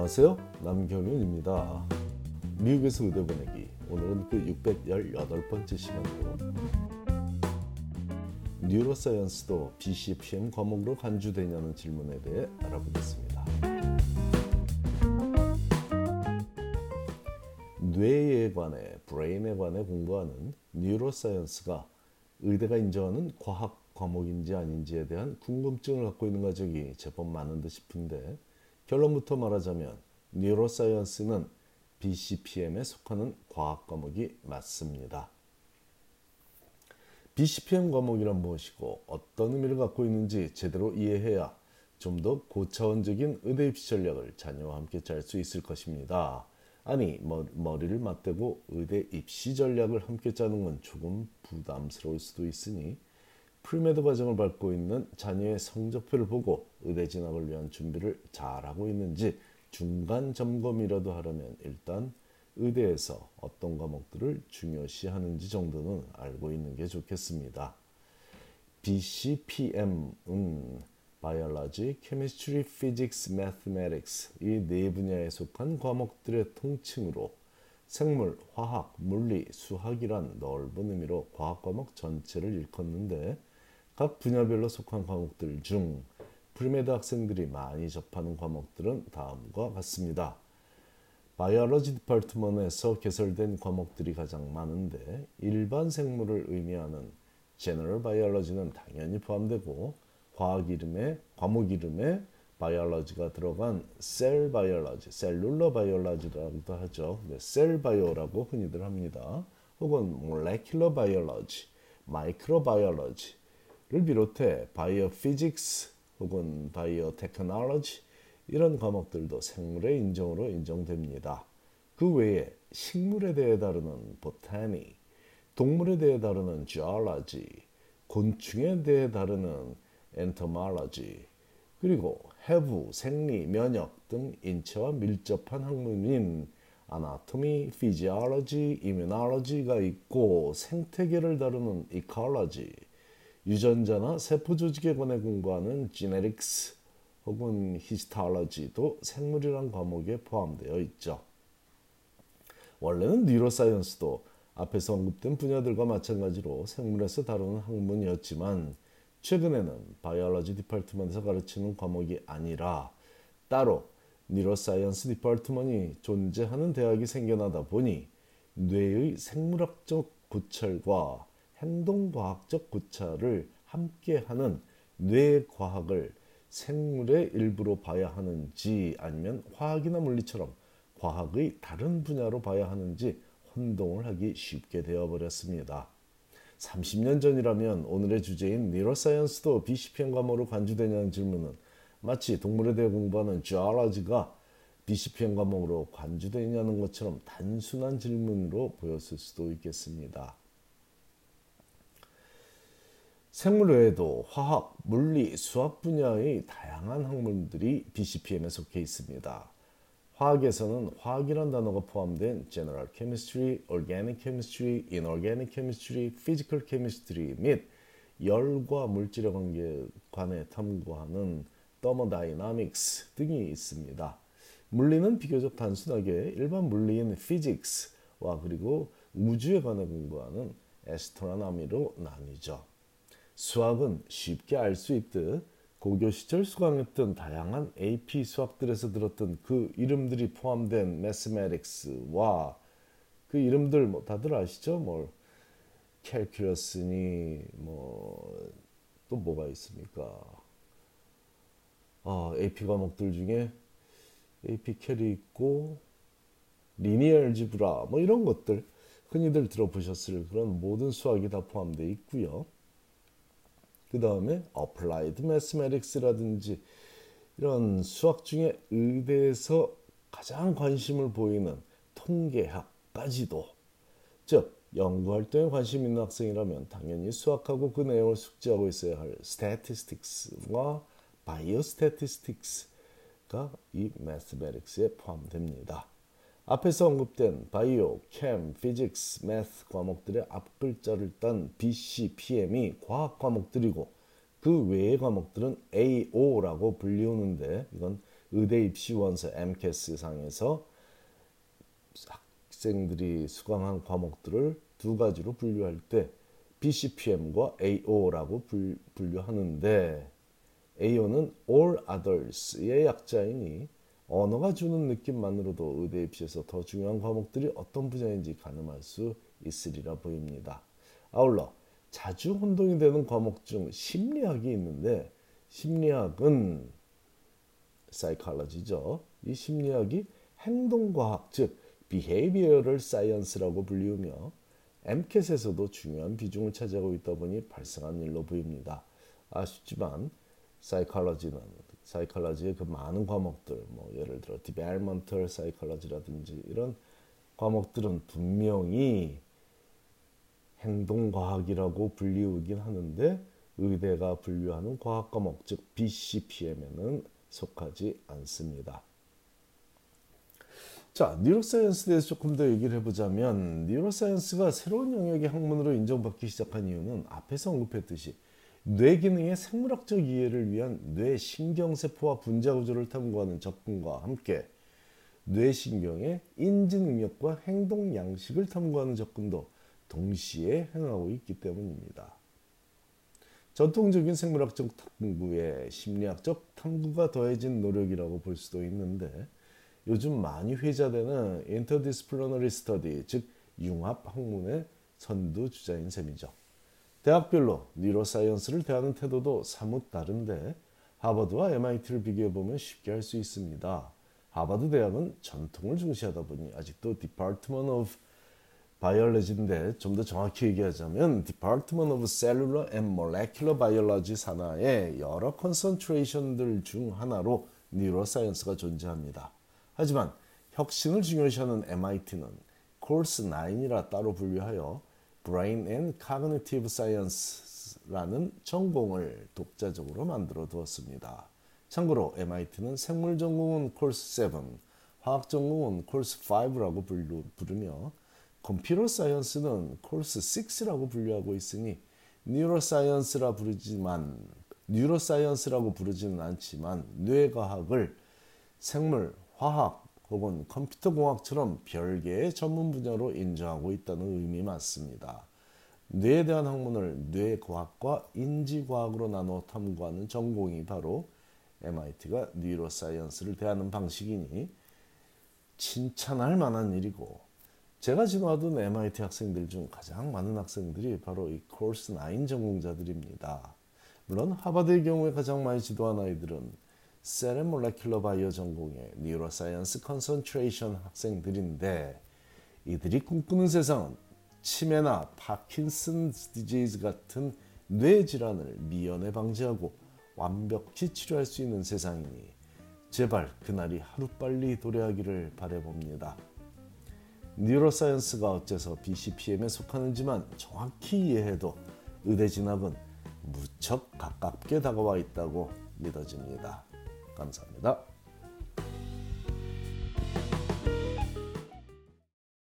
안녕하세요. 남경윤입니다. 미국에서 의대 보내기. 오늘은 그 618번째 시간으로 neuroscience도 BCPM 과목으로 간주되냐는 질문에 대해 알아보겠습니다. 뇌에 관해, brain에 관해 공부하는 neuroscience가 의대가 인정하는 과학 과목인지 아닌지에 대한 궁금증을 갖고 있는 가족이 제법 많은 듯 싶은데 결론부터 말하자면 neuroscience는 BCPM에 속하는 과학 과목이 맞습니다. BCPM 과목이란 무엇이고 어떤 의미를 갖고 있는지 제대로 이해해야 좀 더 고차원적인 의대 입시 전략을 자녀와 함께 짤 수 있을 것입니다. 아니 머리를 맞대고 의대 입시 전략을 함께 짜는 건 조금 부담스러울 수도 있으니 premed 과정을 밟고 있는 자녀의 성적표를 보고 의대 진학을 위한 준비를 잘하고 있는지 중간 점검이라도 하려면 일단 의대에서 어떤 과목들을 중요시 하는지 정도는 알고 있는 게 좋겠습니다. BCPM은 Biology, Chemistry, Physics, Mathematics 이네 분야에 속한 과목들의 통칭으로 생물, 화학, 물리, 수학이란 넓은 의미로 과학 과목 전체를 일컫는데 각 분야별로 속한 과목들 중 premed 학생들이 많이 접하는 과목들은 다음과 같습니다. biology department에서 개설된 과목들이 가장 많은데 일반 생물을 의미하는 general biology는 당연히 포함되고 과학 이름에 과목 이름에 biology가 들어간 cell biology, cellular biology라고도 하죠. 네, cell bio라고 흔히들 합니다. 혹은 molecular biology, microbiology를 비롯해 biophysics 혹은 biotechnology 이런 과목들도 생물의 인정으로 인정됩니다. 그 외에 식물에 대해 다루는 botany, 동물에 대해 다루는 zoology, 곤충에 대해 다루는 entomology, 그리고 해부, 생리, 면역 등 인체와 밀접한 학문인 anatomy, physiology, immunology가 있고 생태계를 다루는 ecology, 유전자나 세포 조직에 관해 공부하는 genetics 혹은 histology도 생물이란 과목에 포함되어 있죠. 원래는 neuroscience도 앞에서 언급된 분야들과 마찬가지로 생물에서 다루는 학문이었지만 최근에는 biology department에서 가르치는 과목이 아니라 따로 neuroscience department이 존재하는 대학이 생겨나다 보니 뇌의 생물학적 고찰과 행동과학적 고찰을 함께하는 뇌과학을 생물의 일부로 봐야 하는지 아니면 화학이나 물리처럼 과학의 다른 분야로 봐야 하는지 혼동을 하기 쉽게 되어버렸습니다. 30년 전이라면 오늘의 주제인 뉴로사이언스도 BCPM 과목으로 관주되냐는 질문은 마치 동물에 대해 공부하는 주알러지가 BCPM 과목으로 관주되냐는 것처럼 단순한 질문으로 보였을 수도 있겠습니다. 생물 외에도 화학, 물리, 수학 분야의 다양한 학문들이 BCPM에 속해 있습니다. 화학에서는 화학이란 단어가 포함된 General Chemistry, Organic Chemistry, Inorganic Chemistry, Physical Chemistry 및 열과 물질의 관계 관해 탐구하는 Thermodynamics 등이 있습니다. 물리는 비교적 단순하게 일반 물리인 Physics와 그리고 우주에 관해 공부하는 Astronomy로 나뉘죠. 수학은 쉽게 알 수 있듯 고교 시절 수강했던 다양한 AP 수학들에서 들었던 그 이름들이 포함된 mathematics와 그 이름들 뭐 다들 아시죠? 뭐 캘큘러스니 뭐 또 뭐가 있습니까? 아, AP 과목들 중에 AP 캘이 있고 리니어 알지브라 뭐 이런 것들 흔히들 들어보셨을 그런 모든 수학이 다 포함되어 있고요. 그 다음에 applied mathematics라든지 이런 수학 중에 의대에서 가장 관심을 보이는 통계학까지도 즉 연구 활동에 관심 있는 학생이라면 당연히 수학하고 그 내용을 숙지하고 있어야 할 statistics와 biostatistics가 이 mathematics에 포함됩니다. 앞에서 언급된 바이오, 캠, 피직스, 매스 과목들의 앞글자를 딴 BCPM이 과학 과목들이고 그 외의 과목들은 AO라고 불리우는데 이건 의대 입시 원서 MCAS 상에서 학생들이 수강한 과목들을 두 가지로 분류할 때 BCPM과 AO라고 분류하는데 AO는 All Others의 약자이니 언어가 주는 느낌만으로도 의대 입시에서 더 중요한 과목들이 어떤 분야인지 가늠할 수 있으리라 보입니다. 아울러 자주 혼동이 되는 과목 중 심리학이 있는데 심리학은 사이칼러지죠. 이 심리학이 행동과학 즉 behavioral science라고 불리우며 MCAT에서도 중요한 비중을 차지하고 있다 보니 발생한 일로 보입니다. 아쉽지만 사이칼러지는 사이칼러지의 그 많은 과목들 뭐 예를 들어 디벨먼털 사이칼러지라든지 이런 과목들은 분명히 행동과학이라고 불리우긴 하는데 의대가 분류하는 과학 과목 즉 BCPM에는 속하지 않습니다. 자, neuroscience에 대해서 조금 더 얘기를 해보자면 neuroscience가 새로운 영역의 학문으로 인정받기 시작한 이유는 앞에서 언급했듯이 뇌 기능의 생물학적 이해를 위한 뇌 신경세포와 분자 구조를 탐구하는 접근과 함께 뇌 신경의 인지 능력과 행동 양식을 탐구하는 접근도 동시에 행하고 있기 때문입니다. 전통적인 생물학적 탐구에 심리학적 탐구가 더해진 노력이라고 볼 수도 있는데 요즘 많이 회자되는 interdisciplinary study 즉 융합 학문의 선두 주자인 셈이죠. 대학별로 neuroscience를 대하는 태도도 사뭇 다른데 하버드와 MIT를 비교해 보면 쉽게 할 수 있습니다. 하버드 대학은 전통을 중시하다 보니 아직도 Department of Biology인데 좀 더 정확히 얘기하자면 Department of Cellular and Molecular Biology 산하의 여러 concentration들 중 하나로 neuroscience가 존재합니다. 하지만 혁신을 중요시하는 MIT는 코스 9이라 따로 분류하여 Brain and Cognitive Science라는 전공을 독자적으로 만들어 두었습니다. 참고로 MIT는 생물 전공은 코스 7, 화학 전공은 코스 5라고 부르며 computer science는 코스 6라고 분류하고 있으니 neuroscience라 부르지만 neuroscience라고 부르지는 않지만 뇌과학을 생물, 화학 혹은 컴퓨터 공학처럼 별개의 전문 분야로 인정하고 있다는 의미 맞습니다. 뇌에 대한 학문을 뇌과학과 인지과학으로 나눠 탐구하는 전공이 바로 MIT가 neuroscience를 대하는 방식이니 칭찬할 만한 일이고 제가 지도하던 MIT 학생들 중 가장 많은 학생들이 바로 이 코스 9 전공자들입니다. 물론 하버드의 경우에 가장 많이 지도한 아이들은 cell molecular bio 전공의 neuroscience concentration 학생들인데 이들이 꿈꾸는 세상은 치매나 Parkinson disease 같은 뇌 질환을 미연에 방지하고 완벽히 치료할 수 있는 세상이니 제발 그날이 하루빨리 도래하기를 바래봅니다. neuroscience가 어째서 BCPM에 속하는지만 정확히 이해해도 의대 진학은 무척 가깝게 다가와 있다고 믿어집니다. 감사합니다.